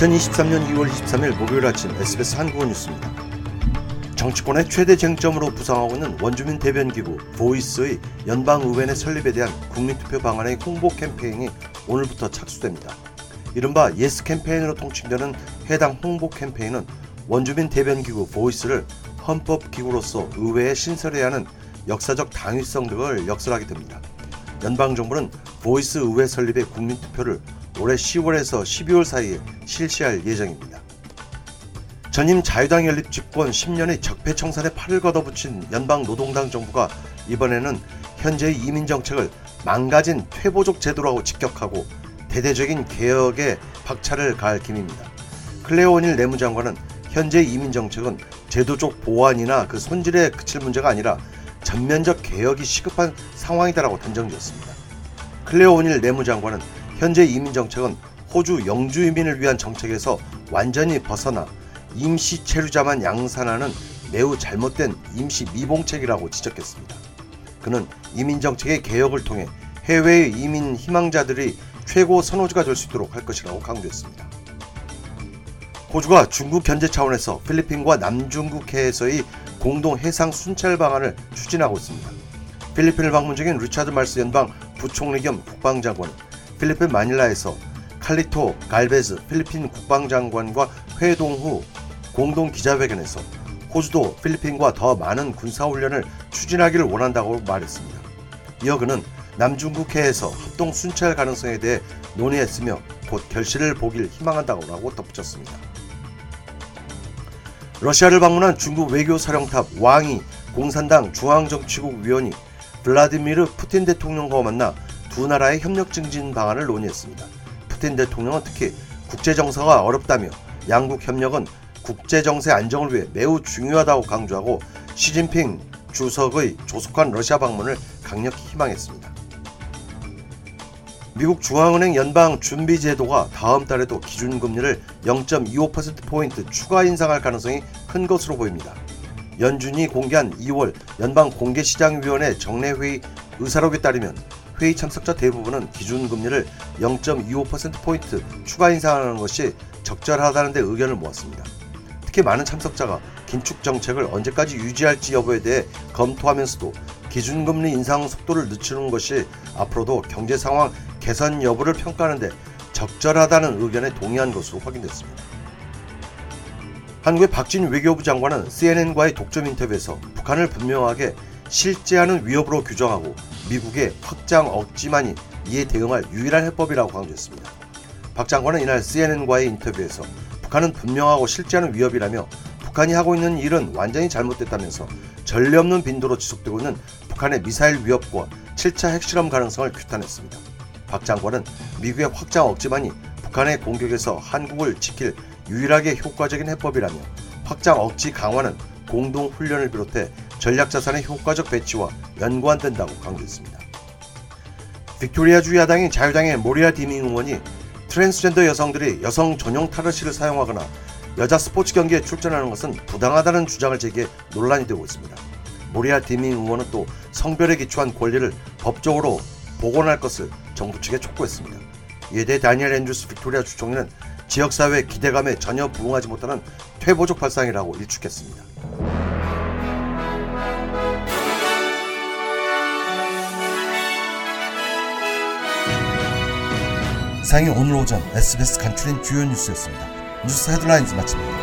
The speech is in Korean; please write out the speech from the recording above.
2023년 2월 23일 목요일 아침 SBS 한국어 뉴스입니다. 정치권의 최대 쟁점으로 부상하고 있는 원주민 대변기구 Voice의 연방의회 내 설립에 대한 국민투표 방안의 홍보 캠페인이 오늘부터 착수됩니다. 이른바 Yes 캠페인으로 통칭되는 해당 홍보 캠페인은 원주민 대변기구 Voice를 헌법기구로서 의회에 신설해야 하는 역사적 당위성 등을 역설하게 됩니다. 연방정부는 Voice 의회 설립의 국민투표를 올해 10월에서 12월 사이에 실시할 예정입니다. 전임 자유당 연립 집권 10년의 적폐 청산에 팔을 걷어붙인 연방 노동당 정부가 이번에는 현재의 이민 정책을 망가진 퇴보적 제도라고 직격하고 대대적인 개혁에 박차를 가할 기세입니다. 클레어 오닐 내무장관은 현재 이민 정책은 제도적 보완이나 그 손질에 그칠 문제가 아니라 전면적 개혁이 시급한 상황이다라고 단정지었습니다. 클레오 오닐 내무장관은 현재 이민 정책은 호주 영주 이민을 위한 정책에서 완전히 벗어나 임시 체류자만 양산하는 매우 잘못된 임시 미봉책이라고 지적했습니다. 그는 이민 정책의 개혁을 통해 해외의 이민 희망자들이 최고 선호지가 될 수 있도록 할 것이라고 강조했습니다. 호주가 중국 견제 차원에서 필리핀과 남중국해에서의 공동 해상 순찰 방안을 추진하고 있습니다. 필리핀을 방문 중인 리차드 말스 연방 부총리 겸 국방장관은 필리핀 마닐라에서 칼리토 갈베즈 필리핀 국방장관과 회동 후 공동 기자회견에서 호주도 필리핀과 더 많은 군사훈련을 추진하기를 원한다고 말했습니다. 이어 그는 남중국해에서 합동 순찰 가능성에 대해 논의했으며 곧 결실을 보길 희망한다고 덧붙였습니다. 러시아를 방문한 중국 외교사령탑 왕이 공산당 중앙정치국 위원이 블라디미르 푸틴 대통령과 만나 두 나라의 협력 증진 방안을 논의했습니다. 푸틴 대통령은 특히 국제 정서가 어렵다며 양국 협력은 국제 정세 안정을 위해 매우 중요하다고 강조하고 시진핑 주석의 조속한 러시아 방문을 강력히 희망했습니다. 미국 중앙은행 연방 준비 제도가 다음 달에도 기준금리를 0.25%포인트 추가 인상할 가능성이 큰 것으로 보입니다. 연준이 공개한 2월 연방 공개시장위원회 정례회의 의사록에 따르면 회의 참석자 대부분은 기준금리를 0.25%포인트 추가 인상하는 것이 적절하다는 데 의견을 모았습니다. 특히 많은 참석자가 긴축 정책을 언제까지 유지할지 여부에 대해 검토하면서도 기준금리 인상 속도를 늦추는 것이 앞으로도 경제 상황 개선 여부를 평가하는데 적절하다는 의견에 동의한 것으로 확인됐습니다. 한국의 박진 외교부 장관은 CNN과의 독점 인터뷰에서 북한을 분명하게 실제하는 위협으로 규정하고 미국의 확장 억지만이 이에 대응할 유일한 해법이라고 강조했습니다. 박 장관은 이날 CNN과의 인터뷰에서 북한은 분명하고 실제하는 위협이라며 북한이 하고 있는 일은 완전히 잘못됐다면서 전례 없는 빈도로 지속되고 있는 북한의 미사일 위협과 7차 핵실험 가능성을 규탄했습니다. 박 장관은 미국의 확장 억지만이 북한의 공격에서 한국을 지킬 유일하게 효과적인 해법이라며 확장 억지 강화는 공동 훈련을 비롯해 전략 자산의 효과적 배치와 연관된다고 강조했습니다. 빅토리아주 야당인 자유당의 모이라 디밍 의원이 트랜스젠더 여성들이 여성 전용 탈의실을 사용하거나 여자 스포츠 경기에 출전하는 것은 부당하다는 주장을 제기해 논란이 되고 있습니다. 모이라 디밍 의원은 또 성별에 기초한 권리를 법적으로 복원할 것을 정부 측에 촉구했습니다. 이에 대해 다니엘 앤드루스 빅토리아 주총리는 지역사회 기대감에 전혀 부응하지 못하는 퇴보적 발상이라고 일축했습니다. 이상 오늘 오전 SBS 간추린 주요 뉴스였습니다. 뉴스 headlines 마칩니다.